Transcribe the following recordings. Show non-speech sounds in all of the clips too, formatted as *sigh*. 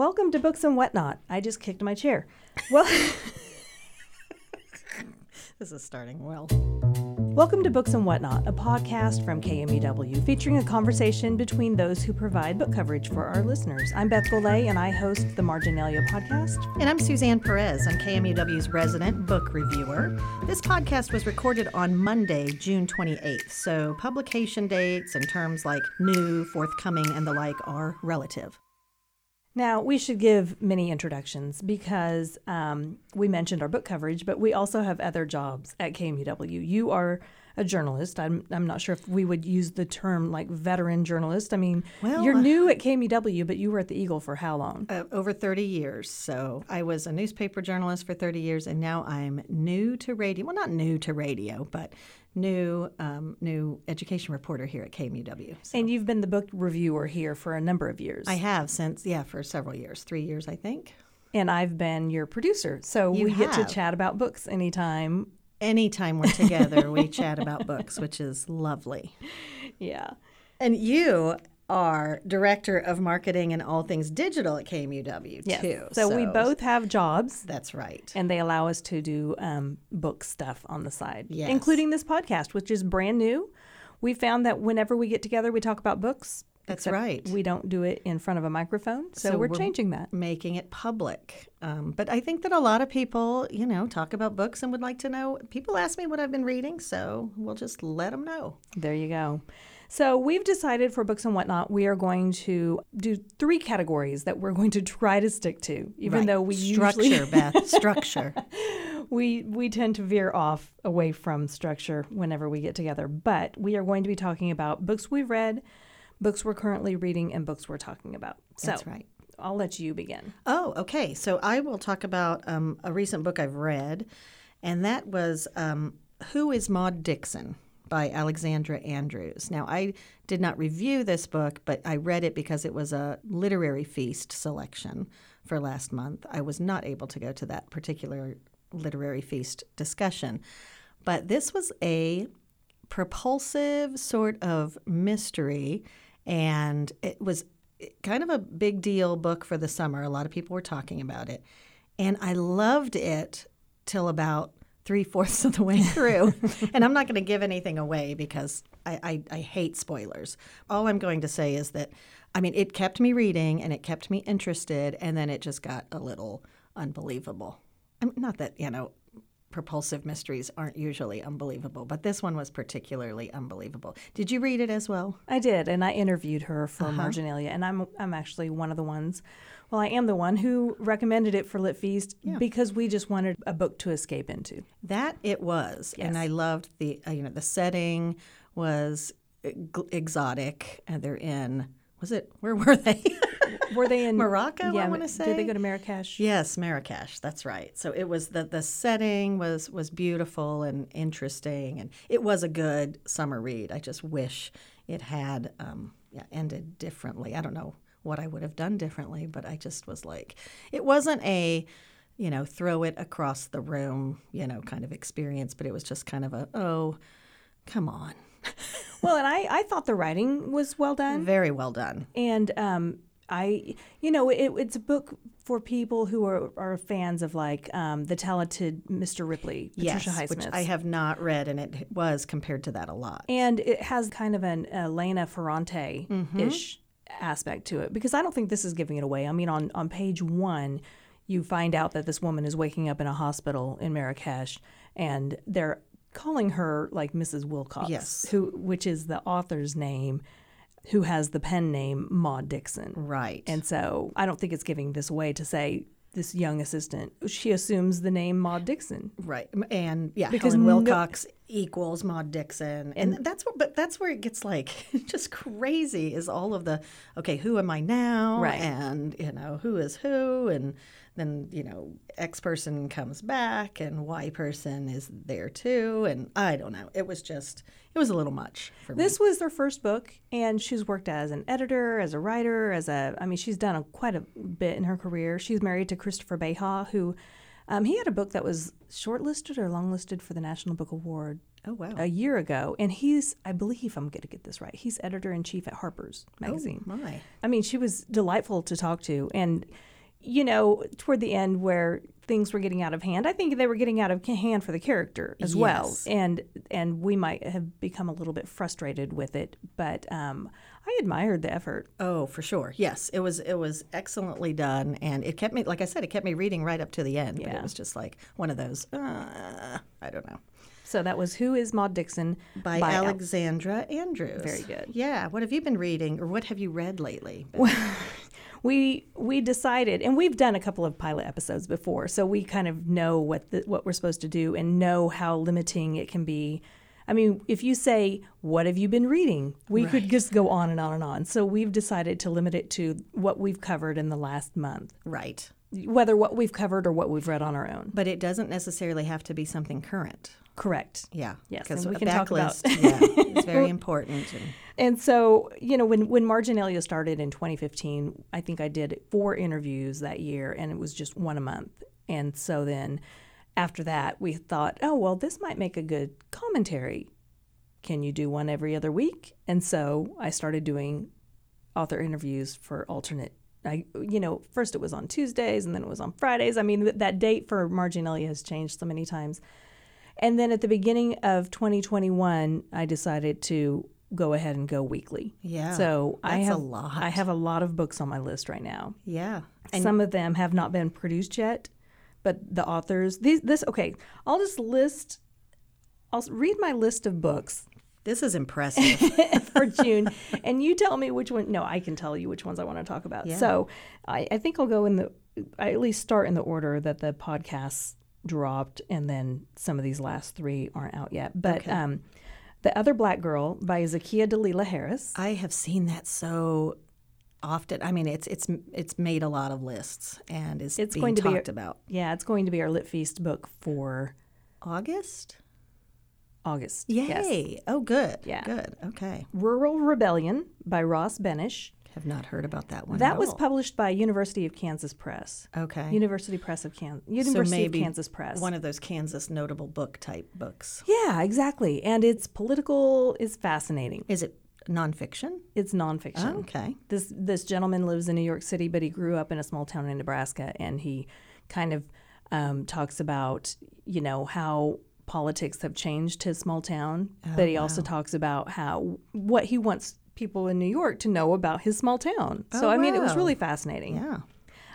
Welcome to Books and Whatnot. I just kicked my chair. Well, *laughs* This is starting well. welcome to Books and Whatnot, a podcast from KMUW featuring a conversation between those who provide book coverage for our listeners. I'm Beth Golay, and I host the Marginalia podcast. And I'm Suzanne Perez. I'm KMUW's resident book reviewer. This podcast was recorded on Monday, June 28th, so publication dates and terms like new, forthcoming, and the like are relative. Now, we should give many introductions because um, we mentioned our book coverage, but we also have other jobs at KMUW. You are a journalist. I'm, I'm not sure if we would use the term like veteran journalist. I mean, Well, you're uh, new at KMUW, but you were at the Eagle for how long? Uh, over 30 years. So I was a newspaper journalist for 30 years, and now I'm new to radio. Well, not new to radio, but new um, new education reporter here at KMUW. So And you've been the book reviewer here for a number of years. I have since, yeah, for several years, three years, I think. and I've been your producer. So You we get to chat about books anytime. Anytime we're together, we *laughs* chat about books, which is lovely. Yeah. And you are director of marketing and all things digital at KMUW Yes. too. So, we both have jobs. That's right. and they allow us to do um, book stuff on the side, Yes. including this podcast, which is brand new. We found that whenever we get together, we talk about books. That's right. We don't do it in front of a microphone, so, So we're, we're- changing that. Making it public. Um, but I think that a lot of people, you know, talk about books and would like to know. People ask me what I've been reading, so we'll just let them know. There you go. So we've decided for books and whatnot, we are going to do three categories that we're going to try to stick to, even Right. though we structure, usually Beth, *laughs* structure. we we tend to veer off away from structure whenever we get together. But we are going to be talking about books we've read, books we're currently reading, and books we're talking about. So That's right. I'll let you begin. Oh, okay. So I will talk about um, a recent book I've read, and that was um, Who is Maud Dixon by Alexandra Andrews. Now, I did not review this book, but I read it because it was a literary feast selection for last month. I was not able to go to that particular literary feast discussion, but this was a propulsive sort of mystery, and it was kind of a big deal book for the summer. A lot of people were talking about it, and I loved it till about three fourths of the way *laughs* through. and I'm not going to give anything away because I, I, I hate spoilers. All I'm going to say is that, I mean, it kept me reading and it kept me interested, and then it just got a little unbelievable. I mean, not that, you know, propulsive mysteries aren't usually unbelievable, but this one was particularly unbelievable. Did you read it as well? I did, and I interviewed her for Uh-huh. Marginalia, and I'm I'm actually one of the ones. Well, I am the one who recommended it for Lit Feast because we just wanted a book to escape into. That it was, and I loved the uh, you know the setting was ex- exotic, and they're in was it where were they? *laughs* Were they in Morocco, I Yeah, wanna say. Did they go to Marrakesh? yes, Marrakesh. That's right. So it was the the setting was was beautiful and interesting, and it was a good summer read. I just wish it had um, yeah, ended differently. I don't know what I would have done differently, but I just was like, it wasn't a you know throw it across the room you know kind of experience, but it was just kind of a oh, come on, *laughs* Well, and I I thought the writing was well done. very well done. and um, I, you know, it, it's a book for people who are, are fans of like um, the talented Mr. Ripley, Patricia yes, which I have not read, and it was compared to that a lot. and it has kind of an Elena Ferrante ish aspect to it because I don't think this is giving it away. I mean, on on page one, you find out that this woman is waking up in a hospital in Marrakesh, and they're calling her like Mrs. Wilcox, Yes. who which is the author's name, who has the pen name Maud Dixon. Right. And so I don't think it's giving this away to say this young assistant, she assumes the name Maud Dixon. Right, and yeah, Because Helen no- Wilcox equals Maud Dixon, and, that's what. But that's where it gets like *laughs* just crazy. Is all of the okay? Who am I now? Right. and you know who is who, and then you know X person comes back, and Y person is there too, and I don't know. It was just it was a little much for me. This was their first book, and she's worked as an editor, as a writer, as a. I mean, she's done a, quite a bit in her career. She's married to Christopher Beha, who um, he had a book that was shortlisted or longlisted for the National Book Award Oh wow! a year ago, and he's, I believe, I'm going to get this right. He's editor in chief at Harper's Magazine. Oh my! I mean, she was delightful to talk to, and you know, toward the end where things were getting out of hand, I think they were getting out of hand for the character as well, and and we might have become a little bit frustrated with it. But um, I admired the effort. Oh, for sure. Yes, it was it was excellently done, and it kept me, like I said, it kept me reading right up to the end. But Yeah. it was just like one of those. Uh, I don't know. So that was Who is Maud Dixon By, Al- Alexandra Andrews. Very good. Yeah. What have you been reading, or what have you read lately? *laughs* we we decided, and we've done a couple of pilot episodes before, so we kind of know what the, what we're supposed to do and know how limiting it can be. I mean, if you say, "What have you been reading?" we could just go on and on and on. So we've decided to limit it to what we've covered in the last month, right. whether what we've covered or what we've read on our own. But it doesn't necessarily have to be something current. Correct. Yeah. Yes, Because we a can talk about- backlist, yeah, is very *laughs* important. And, And so, you know, when when Marginalia started in 2015, I think I did four interviews that year, and it was just one a month. And so then, after that, we thought, oh well, this might make a good commentary. Can you do one every other week? And so I started doing author interviews for alternate. I, you know, first it was on Tuesdays, and then it was on Fridays. I mean, th- that date for Marginalia has changed so many times. And then at the beginning of 2021, I decided to go ahead and go weekly. Yeah, So I that's a have lot. I have a lot of books on my list right now. yeah. And Some of them have not been produced yet, but the authors these this okay. I'll just list. I'll read my list of books this is impressive. *laughs* for June, and you tell me which one. No, I can tell you which ones I want to talk about. Yeah. So I, I think I'll go in the. I at least start in the order that the podcasts dropped, and then some of these last three aren't out yet. But Okay. um, the other Black Girl by Zakiya Dalila Harris. I have seen that so often. I mean, it's it's it's made a lot of lists and is It's being going to be talked about. Yeah, it's going to be our Lit Feast book for August. August. Yay! Yes. Oh, good. Yeah. Good. Okay. Rural Rebellion by Ross Benes. Have not heard about that one. That at was all. published by University of Kansas Press. okay. University Press of Kansas. University maybe of Kansas Press. One of those Kansas notable book type books. yeah, exactly. And it's political. It's fascinating. Is it nonfiction? It's nonfiction. Oh, okay. This this gentleman lives in New York City, but he grew up in a small town in Nebraska, and he kind of um, talks about you know how politics have changed his small town, but he also talks about how what he wants people in New York to know about his small town. So Oh, I mean, it was really fascinating. Yeah.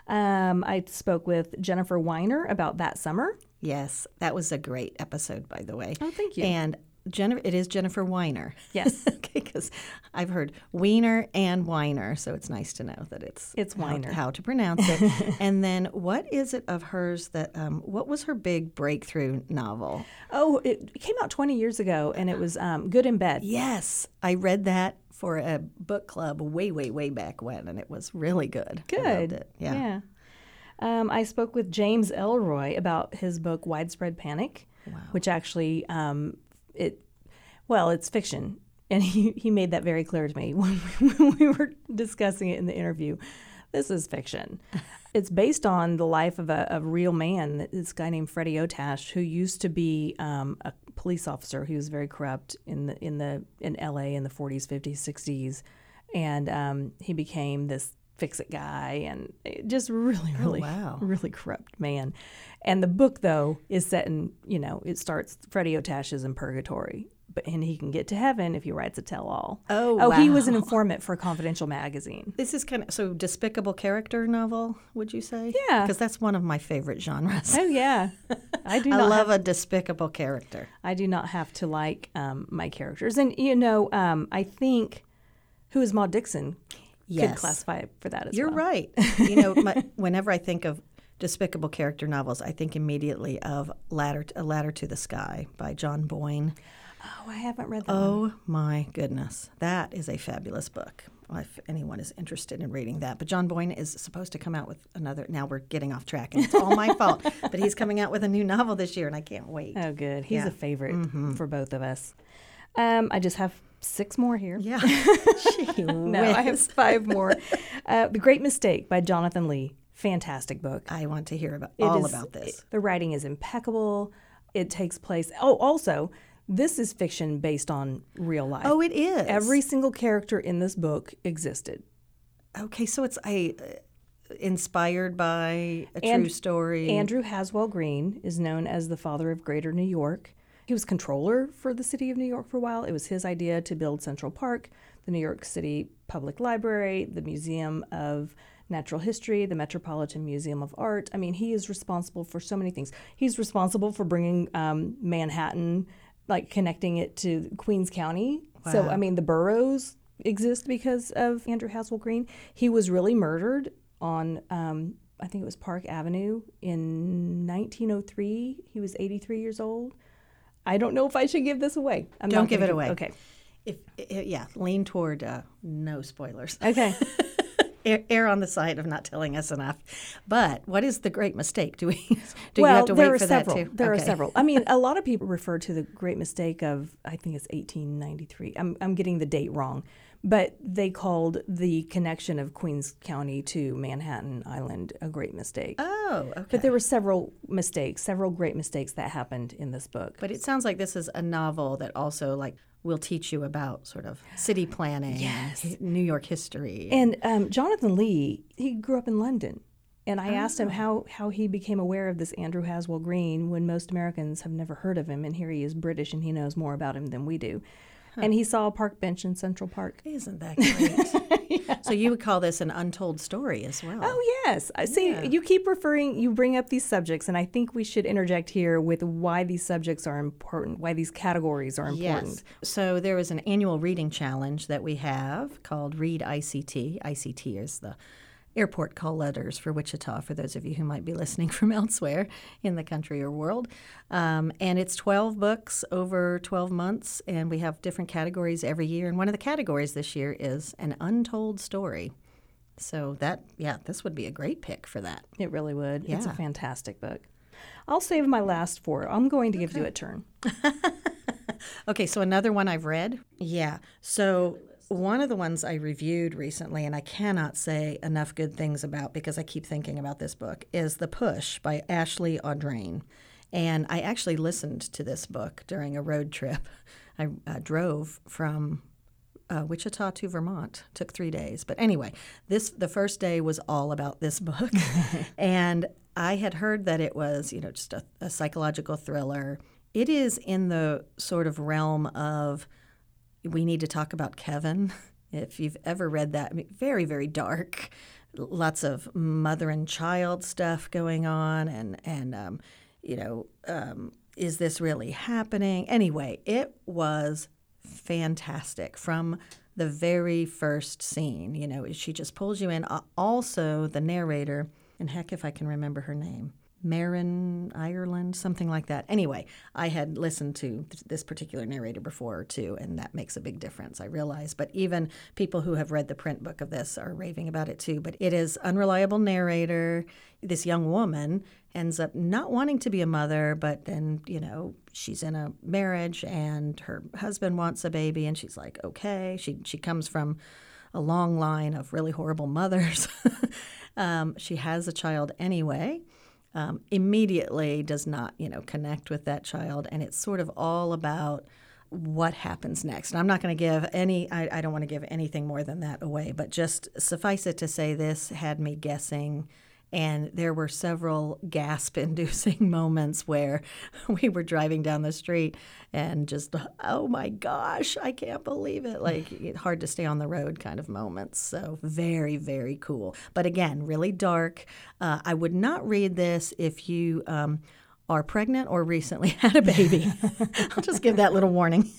Um, I spoke with Jennifer Weiner about that summer. Yes, that was a great episode, by the way. Oh, thank you. And Jennifer, it is Jennifer Weiner. Yes. *laughs* okay, because I've heard Weiner and Weiner, so it's nice to know that it's It's how- Weiner. How, to pronounce it. *laughs* and then, what is it of hers that? Um, what was her big breakthrough novel? Oh, it came out 20 years ago, and it was um, Good in Bed. Yes, I read that for a book club way, way, way back when, and it was really good. I loved Good. it. Yeah. Um, I spoke with James Ellroy about his book Widespread Panic, which actually um, it well, it's fiction, and he, he made that very clear to me when *laughs* we, when we were discussing it in the interview. This is fiction. *laughs* it's based on the life of a, a real man, this guy named Freddie Otash, who used to be um, a police officer. He was very corrupt in the in the in L.A. in the 40s, 50s, 60s, and um, he became this fix-it guy, and just really, really, wow. *laughs* really corrupt man. And the book, though, is set in you know it starts Freddie Otash is in purgatory. But, and he can get to heaven if he writes a tell-all. Oh, oh, he was an informant for a Confidential magazine. This is kind of so despicable character novel, would you say? Yeah. because that's one of my favorite genres. Oh yeah, *laughs* I do I love have, a despicable character. I do not have to like um, my characters, and you know, um, I think who is Maud Dixon could Yes. classify for that as You're well. right. *laughs* You know, my, whenever I think of despicable character novels, I think immediately of Ladder, A Ladder to the Sky by John Boyne. Oh, I haven't read that. one. Oh my goodness, that is a fabulous book. If anyone is interested in reading that, but John Boyne is supposed to come out with another. Now we're getting off track, and it's all my *laughs* fault. But he's coming out with a new novel this year, and I can't wait. Oh, good. He's Yeah. Mm-hmm. a favorite for both of us. Um, I just have six more here. Yeah, *laughs* No, I have five more. *laughs* Uh, the Great Mistake by Jonathan Lee. Fantastic book. I want to hear about It all is- about this. the writing is impeccable. It takes place. Oh, also, this is fiction based on real life. Oh, it is Every single character in this book existed. Okay, so it's a inspired by a And- true story. Andrew Haswell Green is known as the father of Greater New York. He was controller for the city of New York for a while. It was his idea to build Central Park, the New York City Public Library, the Museum of Natural History, the Metropolitan Museum of Art. I mean, he is responsible for so many things. He's responsible for bringing um, Manhattan, like connecting it to Queens County. So, I mean, the boroughs exist because of Andrew Haswell Green. He was really murdered on, um, I think it was Park Avenue in 1903. He was 83 years old. I don't know if I should give this away. I'm Don't not give it away. Okay. if, i yeah, lean toward uh, no spoilers. Okay. *laughs* Err, on the side of not telling us enough. But what is the great mistake? Do we? *laughs* Do well, you have to wait for several. that too? There are several. I mean, *laughs* a lot of people refer to the great mistake of I think it's 1893. I'm I'm getting the date wrong, but they called the connection of Queens County to Manhattan Island a great mistake. Oh, okay. But there were several mistakes, several great mistakes that happened in this book. But it sounds like this is a novel that also like will teach you about sort of city planning, Yes. New York history. And um, Jonathan Lee, he grew up in London. And I asked Oh. him how, how he became aware of this Andrew Haswell Green when most Americans have never heard of him. And here he is British and he knows more about him than we do. And he saw a park bench in Central Park. Isn't that great? *laughs* So you would call this an untold story as well. Oh, yes. I See, you keep referring, you bring up these subjects, and I think we should interject here with why these subjects are important, why these categories are important. Yes. So there is an annual reading challenge that we have called Read ICT. ICT is the airport call letters for Wichita, for those of you who might be listening *laughs* from elsewhere in the country or world. Um, and it's 12 books over 12 months, and we have different categories every year. And one of the categories this year is an untold story. So that, yeah, this would be a great pick for that. It really would. It's a fantastic book. I'll save my last four. I'm going to give you a turn. *laughs* Okay, so another one I've read. Yeah. So one of the ones I reviewed recently, and I cannot say enough good things about because I keep thinking about this book, is The Push by Ashley Audrain. And I actually listened to this book during a road trip. *laughs* I uh, drove from uh, Wichita to Vermont. Took three days, but anyway, this the first day was all about this *laughs* book, and I had heard that it was you know just a, a psychological thriller. It is in the sort of realm of we need to talk about Kevin. *laughs* If you've ever read that, I mean, very very dark, lots of mother and child stuff going on, and and um, you know, um, is this really happening? Anyway, it was fantastic from the very first scene. You know, she just pulls you in. Also, the narrator, and heck, if I can remember her name, Marin Ireland, something like that. Anyway, I had listened to th- this particular narrator before too, and that makes a big difference, I realize. But even people who have read the print book of this are raving about it too. But it is unreliable narrator. This young woman ends up not wanting to be a mother, but then, you know, she's in a marriage and her husband wants a baby, and she's like, okay. She, she comes from a long line of really horrible mothers. *laughs* um, she has a child anyway um, immediately does not, you know, connect with that child, and it's sort of all about what happens next. And I'm not going to give any, I, I don't want to give anything more than that away, but just suffice it to say this had me guessing. And there were several gasp inducing *laughs* moments where *laughs* we were driving down the street and just, oh my gosh, I can't believe it. Like, *sighs* hard to stay on the road kind of moments. So, very, very cool. But again, really dark. Uh, I would not read this if you um, are pregnant or recently *laughs* had a baby. I'll just give that little warning.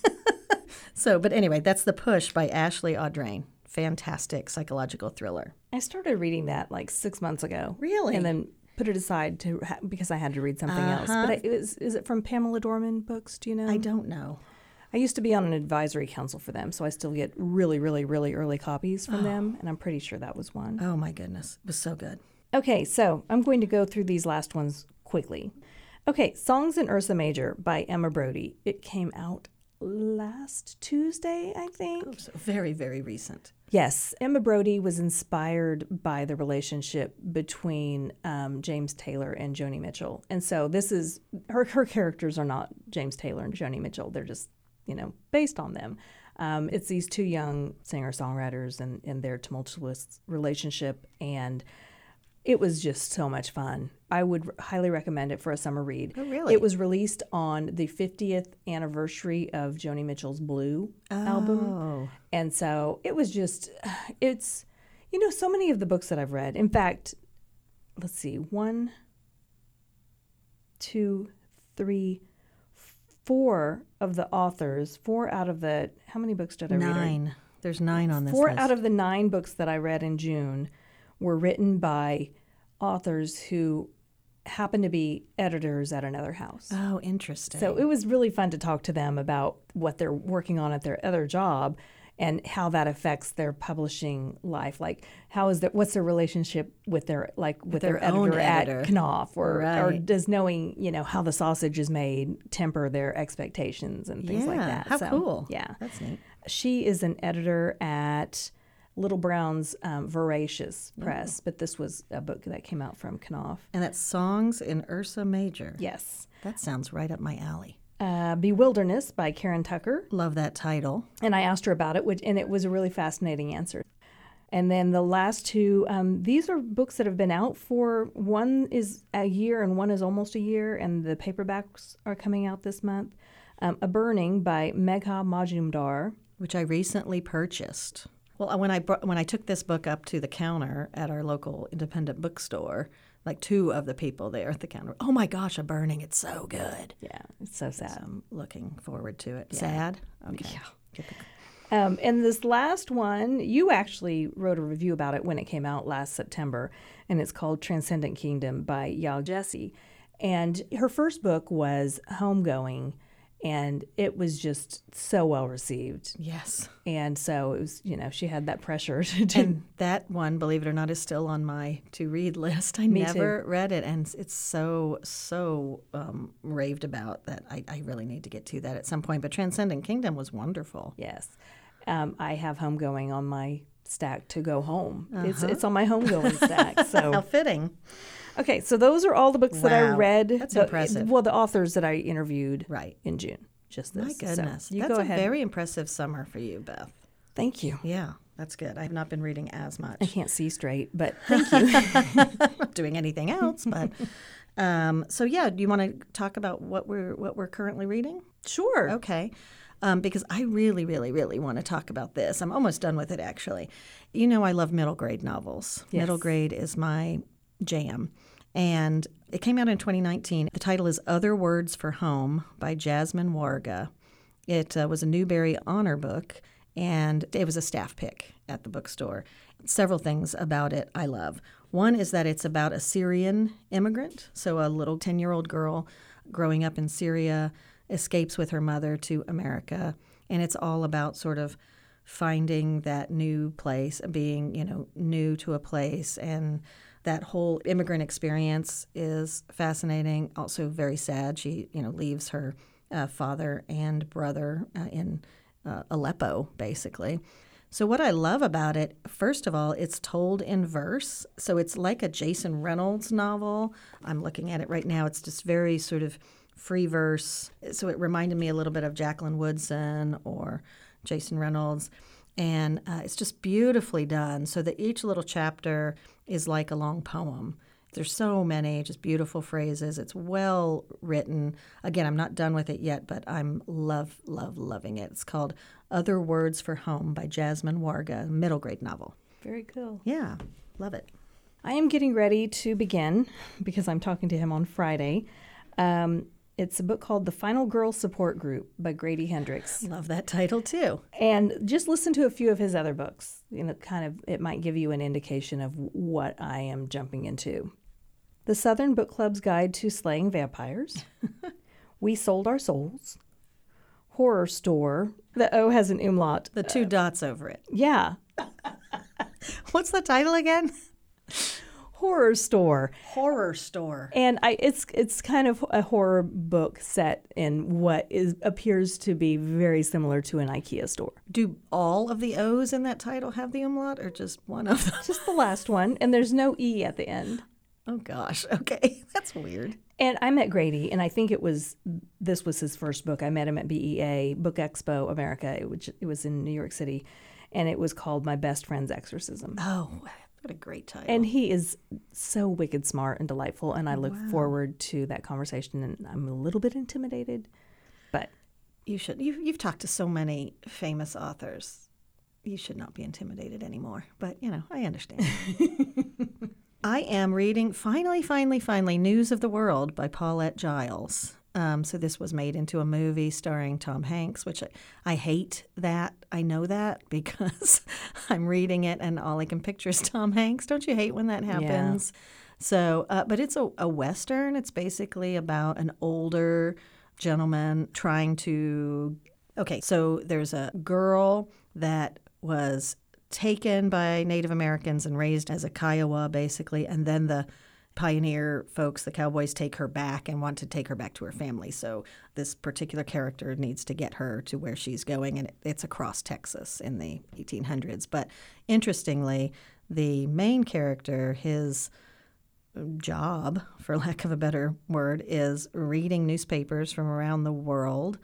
so, but anyway, that's The Push by Ashley Audrain. Fantastic psychological thriller. I started reading that like six months ago. Really? And then put it aside to ha- because I had to read something else. Uh-huh. But I, is, is it from Pamela Dorman Books? Do you know? I don't know. I used to be on an advisory council for them, so I still get really, really, really early copies from them, and I'm pretty sure that was one. Oh my goodness. It was so good. Okay, so I'm going to go through these last ones quickly. Okay, Songs in Ursa Major by Emma Brodie. It came out last Tuesday, I think. So very, very recent. Yes, Emma Brodie was inspired by the relationship between um, James Taylor and Joni Mitchell, and so this is her. Her characters are not James Taylor and Joni Mitchell; they're just you know based on them. Um, it's these two young singer songwriters and, and their tumultuous relationship, and It was just so much fun. I would highly recommend it for a summer read. Oh, really? It was released on the 50th anniversary of Joni Mitchell's Blue album. Oh, And so it was just, *sighs* it's, you know, so many of the books that I've read. In fact, let's see, one, two, three, four of the authors, four out of the, how many books did I read? nine. There's nine on this Four list. out of the nine books that I read in June were written by authors who happened to be editors at another house. oh, interesting. So it was really fun to talk to them about what they're working on at their other job and how that affects their publishing life. Like how is that what's their relationship with their like with, their, their own editor at. Knopf or or does knowing, you know, how the sausage is made temper their expectations and things like Yeah, that. how So, cool. Yeah. That's neat. She is an editor at Little Brown's um, Voracious Oh. Press, but this was a book that came out from Knopf. And that's Songs in Ursa Major. Yes. That sounds right up my alley. Uh, Bewilderness by Karen Tucker. Love that title. And I asked her about it, which, and it was a really fascinating answer. And then the last two, um, these are books that have been out for one is a year and one is almost a year, and the paperbacks are coming out this month. Um, a Burning by Megha Majumdar. which I recently purchased. Well, when I br- when I took this book up to the counter at our local independent bookstore, like two of the people there at the counter, oh my gosh, a burning! It's so good. Yeah, it's so sad. So I'm looking forward to it. Sad. Okay. Yeah. Um, and this last one, you actually wrote a review about it when it came out last September, and it's called Transcendent Kingdom by Yaa Gyasi. And her first book was Homegoing, and it was just so well received. Yes. And so it was, you know, she had that pressure *laughs* to do. And that one, believe it or not, is still on my to read list. I Me too. never read it, and it's so so um, raved about that I, I really need to get to that at some point. But Transcendent Kingdom was wonderful. yes, um, I have Homegoing on my stack to go home. It's Uh-huh. it's on my homegoing stack. *laughs* So How fitting. Okay, so those are all the books that I Wow. read. That's the- impressive. Well, the authors that I interviewed Right. in June. Just this. My So goodness. you That's go a ahead. very impressive summer for you, Beth. Thank you. Yeah, that's good. I have not been reading as much. I can't see straight, but *laughs* thank you. not *laughs* doing anything else, but um, so yeah. Do you want to talk about what we're what we're currently reading? sure. Okay. Um, because I really, really, really want to talk about this. I'm almost done with it, actually. You know, I love middle grade novels. Middle grade is my jam. And it came out in 2019. The title is Other Words for Home by Jasmine Warga. It uh, was a Newbery Honor book, and it was a staff pick at the bookstore. Several things about it I love. One is that it's about a Syrian immigrant, so a little 10 year old girl growing up in Syria escapes with her mother to America, and it's all about sort of finding that new place, being, you know, new to a place and that whole immigrant experience is fascinating, also very sad. She, you know, leaves her uh, father and brother uh, in uh, Aleppo, basically. So, what I love about it, first of all, it's told in verse. So, it's like a Jason Reynolds novel. I'm looking at it right now. It's just very sort of free verse. So, it reminded me a little bit of Jacqueline Woodson or Jason Reynolds. And uh, it's just beautifully done so that each little chapter is like a long poem. There's so many just beautiful phrases. It's well written. Again, I'm not done with it yet, but I'm love, love, loving it. It's called Other Words for Home by Jasmine Warga, middle grade novel. Very cool. Yeah, love it. I am getting ready to begin because I'm talking to him on Friday. Um, it's a book called The Final Girl Support Group by Grady Hendrix. Love that title too. And just listen to a few of his other books. You know, kind of, it might give you an indication of what I am jumping into. The Southern Book Club's Guide to Slaying Vampires. *laughs* we Sold Our Souls. Horrorstör. The O has an umlaut. The two uh, dots over it. Yeah. *laughs* What's the title again? Horrorstör. Horror Store. And I, it's it's kind of a horror book set in what is appears to be very similar to an IKEA store. Do all of the O's in that title have the umlaut or just one of them? Just the last one, and there's no e at the end. Oh gosh. *laughs* Okay. That's weird. And I met Grady, and I think it was this was his first book. I met him at BEA Book Expo America, which it was in New York City, and it was called My Best Friend's Exorcism. Oh, What a great title. And he is so wicked smart and delightful, and I look Wow. forward to that conversation. And I'm a little bit intimidated, but you should. You've, you've talked to so many famous authors. You should not be intimidated anymore. But, you know, I understand. *laughs* I am reading, finally, finally, finally, News of the World by Paulette Jiles. Um, so this was made into a movie starring Tom Hanks, which I, I hate that. I know that *laughs* because I'm reading it and all I can picture is Tom Hanks. Don't you hate when that happens? So, uh, but it's a, a Western. It's basically about an older gentleman trying to. Okay, so there's a girl that was taken by Native Americans and raised as a Kiowa, basically, and then the pioneer folks, the cowboys, take her back and want to take her back to her family. So this particular character needs to get her to where she's going, and it's across Texas in the 1800s. But interestingly, the main character, his job, for *laughs* lack of a better word, is reading newspapers from around the world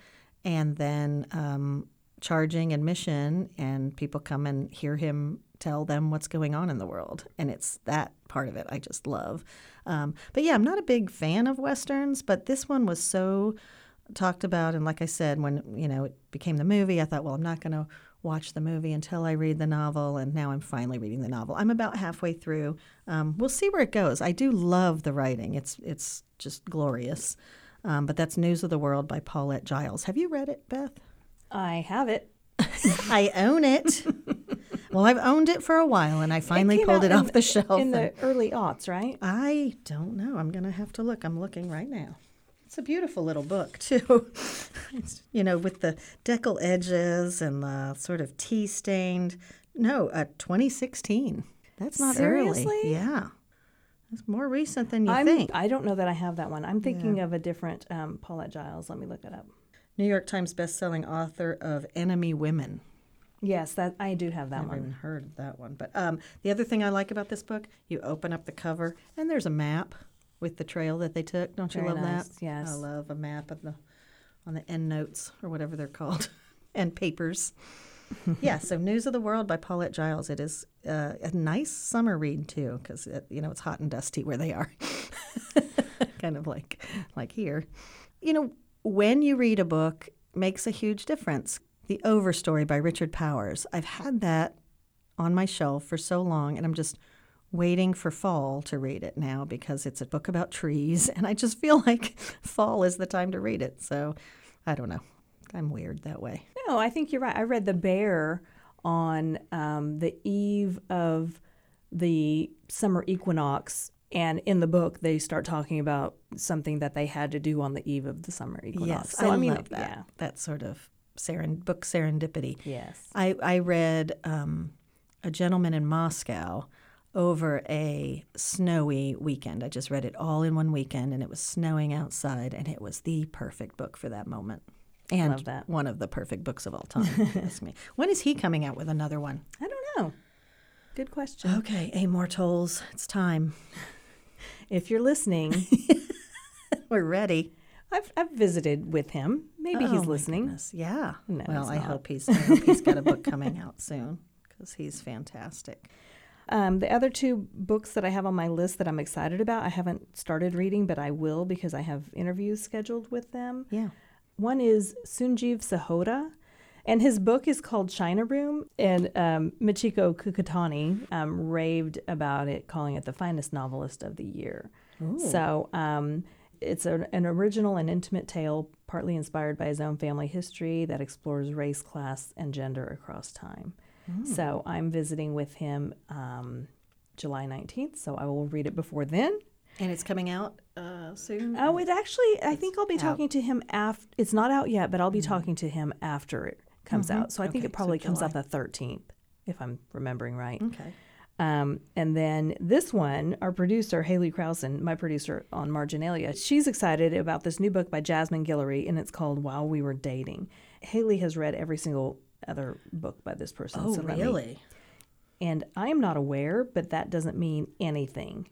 and then um, charging admission, and people come and hear him tell them what's going on in the world. And it's that part of it I just love. Um, but yeah, I'm not a big fan of Westerns, but this one was so talked about. And like I said, when, you know, it became the movie, I thought, well, I'm not going to watch the movie until I read the novel, and now I'm finally reading the novel. I'm about halfway through. Um, we'll see where it goes. I do love the writing; it's it's just glorious. Um, but that's News of the World by Paulette Jiles. Have you read it, Beth? I have it. *laughs* I own it. *laughs* well, I've owned it for a while, and I finally came pulled it off the shelf. in the early aughts, right? I don't know. I'm going to have to look. I'm looking right now. It's a beautiful little book, *laughs* too. it's, you know, with the deckle edges and the sort of tea stained. No, uh, 2016. That's not Seriously? early. Yeah. It's more recent than you I'm, think. I don't know that I have that one. I'm thinking of a different um, Paulette Jiles. Let me look it up. New York Times bestselling author of Enemy Women. Yes, that I do have that Never one. even heard of that one. But um, the other thing I like about this book, you open up the cover and there's a map with the trail that they took. Don't you love nice, that? yes. I love a map of the on the end notes or whatever they're called, *laughs* and papers. *laughs* yeah. So News of the World by Paulette Jiles. It is uh, a nice summer read too, because you know it's hot and dusty where they are. *laughs* kind of like like here. You know, when you read a book makes a huge difference. The Overstory by Richard Powers. I've had that on my shelf for so long, and I'm just waiting for fall to read it now because it's a book about trees, *laughs* and I just feel like fall is the time to read it. So I don't know. I'm weird that way. No, I think you're right. I read The Bear on um, the eve of the summer equinox. And in the book, they start talking about something that they had to do on the eve of the summer equinox. Yes, I, mean, love that. Yeah. That sort of seren- book serendipity. Yes. I, I read um, A Gentleman in Moscow over a snowy weekend. I just read it all in one weekend, and it was snowing outside, and it was the perfect book for that moment. And Love that. one of the perfect books of all time. if you ask me. *laughs* When is he coming out with another one? I don't know. Good question. Okay, Amor Towles, it's time. If you're listening, *laughs* We're ready. I've, I've visited with him. Maybe Oh, he's listening. goodness, Yeah. No, well, I hope he's. I hope he's got a book coming *laughs* out soon because he's fantastic. Um, the other two books that I have on my list that I'm excited about, I haven't started reading, but I will because I have interviews scheduled with them. Yeah. One is Sunjeev Sahota, and his book is called China Room. And um, Michiko Kakutani um, raved about it, calling it the finest novelist of the year. So um, it's an, an original and intimate tale, partly inspired by his own family history that explores race, class, and gender across time. So I'm visiting with him um, July 19th, so I will read it before then. And it's coming out uh, soon. Oh, it actually, I think I'll be out. talking to him after. It's not out yet, but I'll be talking to him after it comes out. So I think Okay, it so probably comes July. out the 13th, if I'm remembering right. Okay. Um, and then this one, our producer, Haley Krausen, my producer on Marginalia, she's excited about this new book by Jasmine Guillory, and it's called While We Were Dating. Haley has read every single other book by this person. Oh, so let me- really? and I am not aware, but that doesn't mean anything.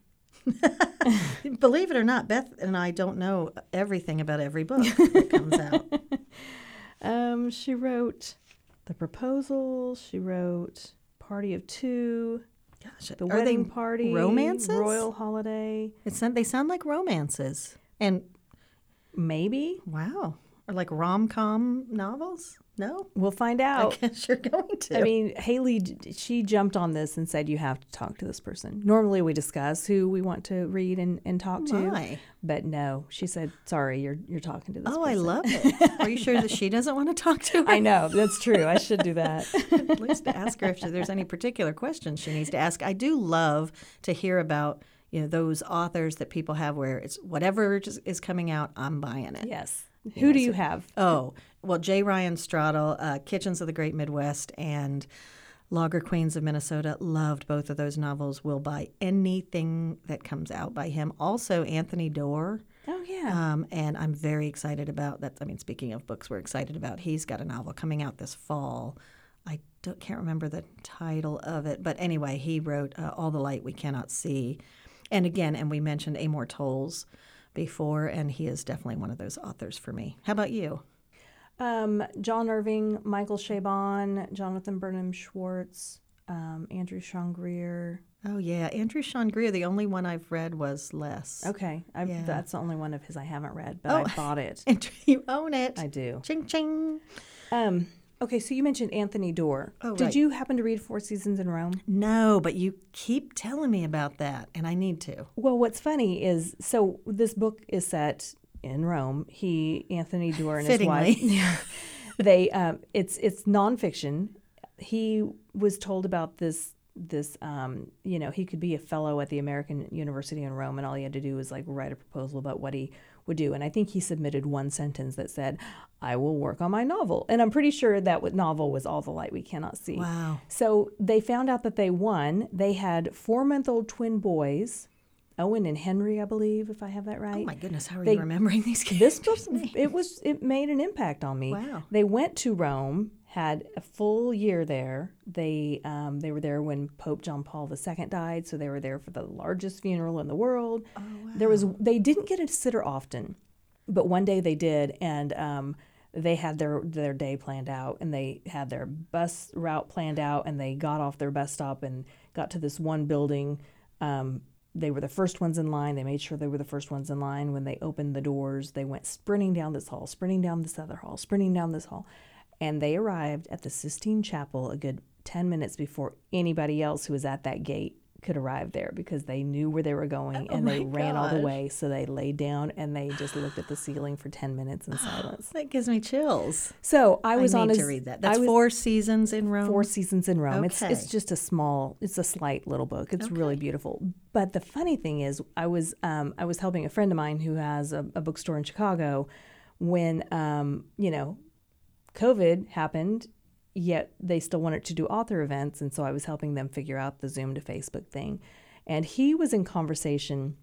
*laughs* Believe it or not, Beth and I don't know everything about every book that comes out. *laughs* *laughs* Um, she wrote The Proposal. She wrote Party of Two. Gosh, The Wedding Party, romances? Royal Holiday, It sound, they sound like romances. And maybe. wow, or like rom com novels? No, We'll find out. I guess you're going to. I mean, Haley, she jumped on this and said, You have to talk to this person. Normally, we discuss who we want to read and, and talk to. My. But no, she said, Sorry, you're, you're talking to this oh, I love it. *laughs* Are you sure that she doesn't want to talk to her? I know, that's true. I should do that. *laughs* At least to ask her if there's any particular questions she needs to ask. I do love to hear about you know those authors that people have where it's whatever is coming out, I'm buying it. yes. Who do you have? Oh, well, J. Ryan Stradal, uh, Kitchens of the Great Midwest, and Lager Queens of Minnesota. Loved both of those novels. Will buy anything that comes out by him. Also, Anthony Doerr. Oh, yeah. Um, and I'm very excited about that. I mean, speaking of books, we're excited about. He's got a novel coming out this fall. I don't, can't remember the title of it, but anyway, he wrote uh, "All the Light We Cannot See," and again, and we mentioned Amor Towles before, and he is definitely one of those authors for me. How about you? Um, John Irving, Michael Chabon, Jonathan Burnham Schwartz, um, Andrew Sean Greer. Oh yeah, Andrew Sean Greer. The only one I've read was Less. Okay, Yeah. that's the only one of his I haven't read, but Oh. I *laughs* bought it. And *laughs* you own it. I do. Ching ching. Um, okay, so you mentioned Anthony Doerr. Oh, Did right. you happen to read Four Seasons in Rome? No, but you keep telling me about that, and I need to. Well, what's funny is so this book is set in Rome. He, Anthony Doerr, and his wife. *laughs* they, um, it's it's nonfiction. He was told about this this um, you know he could be a fellow at the American University in Rome, and all he had to do was like write a proposal about what he would do. And I think he submitted one sentence that said, "I will work on my novel." And I'm pretty sure that what novel was "All the Light We Cannot See." Wow. So they found out that they won. They had four month old twin boys, Owen and Henry, I believe, if I have that right. Oh my goodness, how are They- you remembering these kids? This book, it was, it made an impact on me. Wow. They went to Rome, had a full year there. They, um, they were there when Pope John Paul II died, so they were there for the largest funeral in the world. Oh, There was, they didn't get a sitter often, but one day they did, and um, they had their their day planned out, and they had their bus route planned out, and they got off their bus stop and got to this one building. Um, they were the first ones in line. They made sure they were the first ones in line. When they opened the doors, they went sprinting down this hall, sprinting down this other hall, sprinting down this hall. And they arrived at the Sistine Chapel a good 10 minutes before anybody else who was at that gate could arrive there because they knew where they were going and they Oh ran all the way. So they laid down and they just looked at the ceiling for 10 minutes in *gasps* silence. That gives me chills. So I was I on need a, to read that. That's was- four seasons in Rome. Four Seasons in Rome. It's it's just a small, it's a slight little book. It's really beautiful. But the funny thing is, I was um, I was helping a friend of mine who has a, a bookstore in Chicago when um, you know COVID happened. Yet they still wanted to do author events, and so I was helping them figure out the Zoom to Facebook thing. And he was in conversation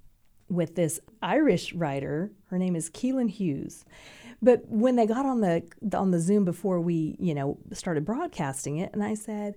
with this Irish writer. Her name is Keelan Hughes. But when they got on the on the Zoom before we, you know, started broadcasting it, and I said,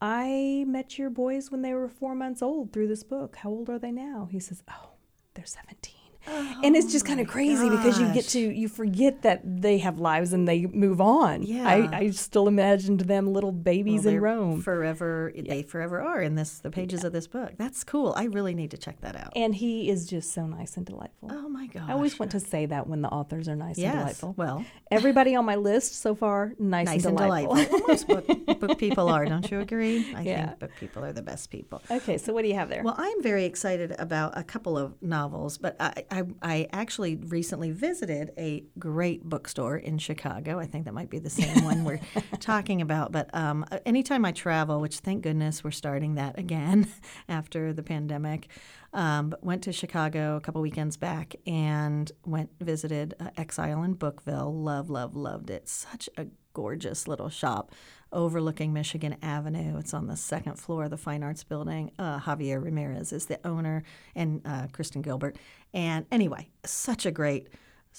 "I met your boys when they were four months old through this book. How old are they now?" He says, "Oh, they're 17." And it's just kind of oh crazy because you get to you forget that they have lives and they move on. Yeah. I, I still imagined them little Well, babies in Rome. Forever, they forever are in this the pages of this book. That's cool. I really need to check that out. and he is just so nice and delightful. oh my gosh. I always want to say that when the authors are nice yes. and delightful. Well, Everybody on my list so far, nice, nice and and delightful. delightful. Most book, *laughs* book people are, don't you agree? I Yeah. think book people are the best people. okay, so what do you have there? Well, I'm very excited about a couple of novels, but I, I, I actually recently visited a great bookstore in Chicago. I think that might be the same one we're *laughs* talking about. But um, anytime I travel, which thank goodness we're starting that again *laughs* after the pandemic, um, but went to Chicago a couple weekends back and went visited uh, Exile in Bookville. Love, love, loved it. Such a gorgeous little shop overlooking Michigan Avenue. It's on the second floor of the Fine Arts Building. Uh, Javier Ramirez is the owner, and uh, Kristen Gilbert. And anyway, such a great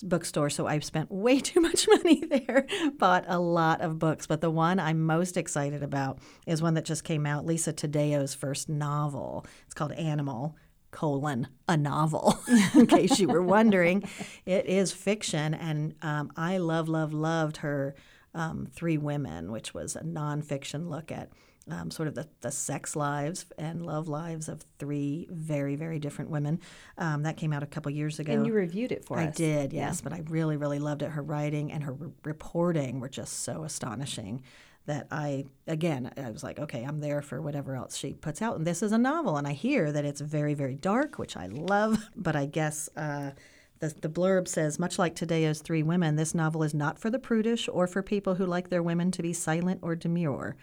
bookstore. So I've spent way *laughs* too much money there, bought a lot of books. But the one I'm most excited about is one that just came out, Lisa Taddeo's first novel. It's called Animal colon a novel *laughs* in case you were wondering it is fiction and um, i love love loved her um, three women which was a nonfiction look at um, sort of the, the sex lives and love lives of three very, very different women. Um, that came out a couple years ago. And you reviewed it for I us. I did, yes, but I really, really loved it. Her writing and her re- reporting were just so astonishing that I, again, I was like, okay, I'm there for whatever else she puts out. And this is a novel, and I hear that it's very, very dark, which I love, *laughs* but I guess. Uh, the, the blurb says, much like Taddeo's Three Women, this novel is not for the prudish or for people who like their women to be silent or demure.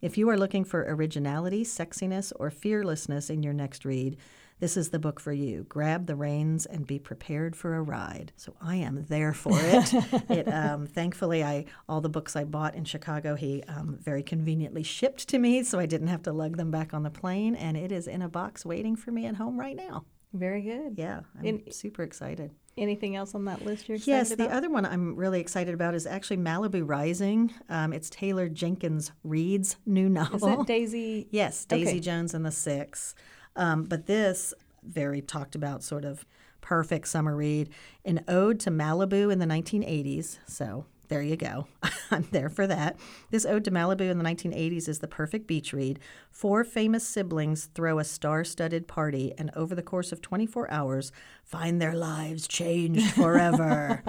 If you are looking for originality, sexiness, or fearlessness in your next read, this is the book for you. Grab the reins and be prepared for a ride. So I am there for it. *laughs* it um, thankfully, I all the books I bought in Chicago, he um, very conveniently shipped to me, so I didn't have to lug them back on the plane, and it is in a box waiting for me at home right now. Very good. Yeah, I'm super excited. Anything else on that list you're excited Yes, about? the other one I'm really excited about is actually Malibu Rising. Um, it's Taylor Jenkins Reid's new novel. Is it Daisy? *laughs* Yes, Daisy Okay. Jones and the Six. Um, but this very talked about sort of perfect summer read, an ode to Malibu in the 1980s. So there you go. *laughs* I'm there for that. This ode to Malibu in the 1980s is the perfect beach read. Four famous siblings throw a star-studded party, and over the course of 24 hours, find their lives changed *laughs* forever.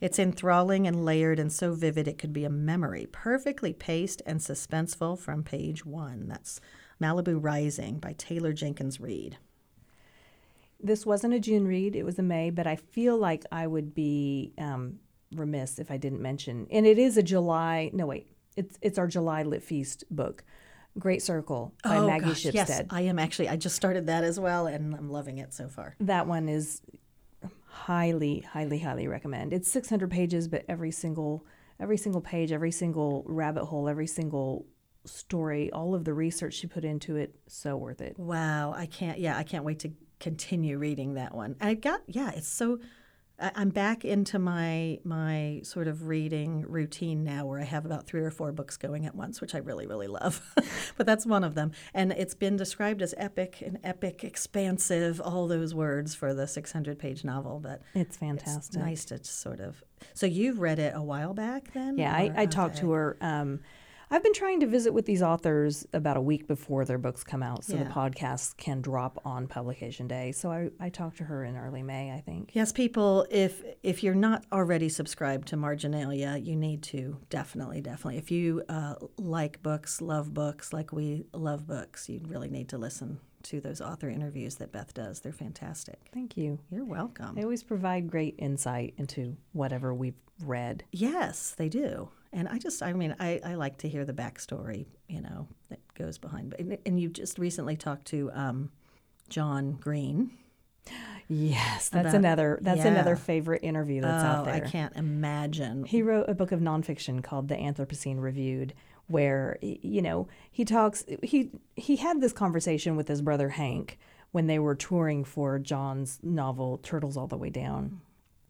it's enthralling and layered and so vivid it could be a memory, perfectly paced and suspenseful from page one. That's Malibu Rising by Taylor Jenkins Reid. This wasn't a June read, it was a May, but I feel like I would be um, remiss if I didn't mention. And it is a July, no, wait, it's, it's our July Lit Feast book, Great Circle by oh, Maggie Oh, gosh, Shipstead. Yes, I am actually. I just started that as well, and I'm loving it so far. That one is highly, highly, highly recommend. It's 600 pages, but every single, every single page, every single rabbit hole, every single story, all of the research she put into it, so worth it. Wow, I can't. Yeah, I can't wait to continue reading that one. I got. Yeah, it's so. I'm back into my my sort of reading routine now, where I have about three or four books going at once, which I really really love. *laughs* but that's one of them, and it's been described as epic and epic, expansive, all those words for the 600 page novel. But It's it's fantastic. nice to sort of. So you've read it a while back, then? Yeah, I, I talked to her. Um, I've been trying to visit with these authors about a week before their books come out, so the Yeah. podcasts can drop on publication day. So I, I talked to her in early May, I think. Yes, people, if if you're not already subscribed to Marginalia, you need to definitely, definitely. If you uh, like books, love books, like we love books, you really need to listen to those author interviews that Beth does. They're fantastic. Thank you. You're welcome. They always provide great insight into whatever we've read. Yes, they do. And I just, I mean, I, I like to hear the backstory, you know, that goes behind. And, and you just recently talked to um, John Green. Yes, that's About- another that's yeah. another favorite interview that's out Oh, there. I can't imagine. He wrote a book of nonfiction called The Anthropocene Reviewed, where you know he talks. He he had this conversation with his brother Hank when they were touring for John's novel Turtles All the Way Down,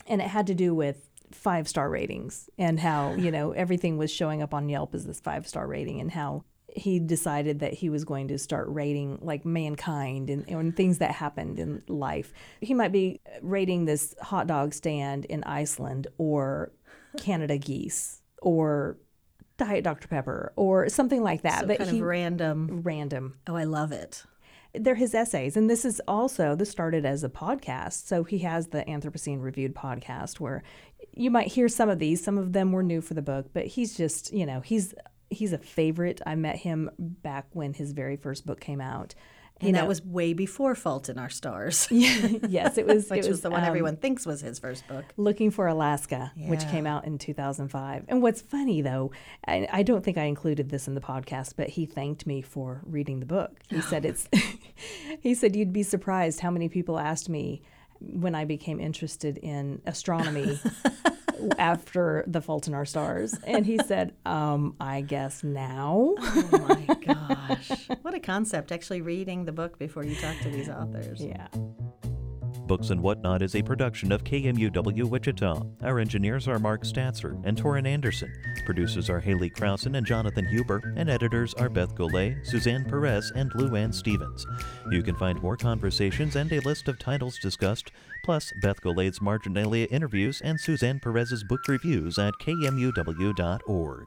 and it had to do with five star ratings and how you know everything was showing up on Yelp as this five star rating and how he decided that he was going to start rating like mankind and, and things that happened in life. He might be rating this hot dog stand in Iceland or Canada geese or Diet Dr. Pepper or something like that. so but kind he of random. random. Oh, I love it. They're his essays. And this is also this started as a podcast. So he has the Anthropocene Reviewed podcast where you might hear some of these. Some of them were new for the book, but he's just, you know, he's he's a favorite. I met him back when his very first book came out. You And know, that was way before Fault in Our Stars, *laughs* yes, it was *laughs* which it was the one um, everyone thinks was his first book. Looking for Alaska, which came out in 2005. And what's funny though, I, I don't think I included this in the podcast, but he thanked me for reading the book. He said it's *laughs* he said you'd be surprised how many people asked me when I became interested in astronomy after The Fault in Our Stars. And he said, um, I guess now. Oh my gosh. What a concept, actually reading the book before you talk to these authors. yeah. Books and Whatnot is a production of KMUW Wichita. Our engineers are Mark Statzer and Torin Anderson. Producers are Haley Krausen and Jonathan Huber, and editors are Beth Golay, Suzanne Perez, and Lou Ann Stevens. You can find more conversations and a list of titles discussed, plus Beth Golay's Marginalia interviews and Suzanne Perez's book reviews at kmuw.org.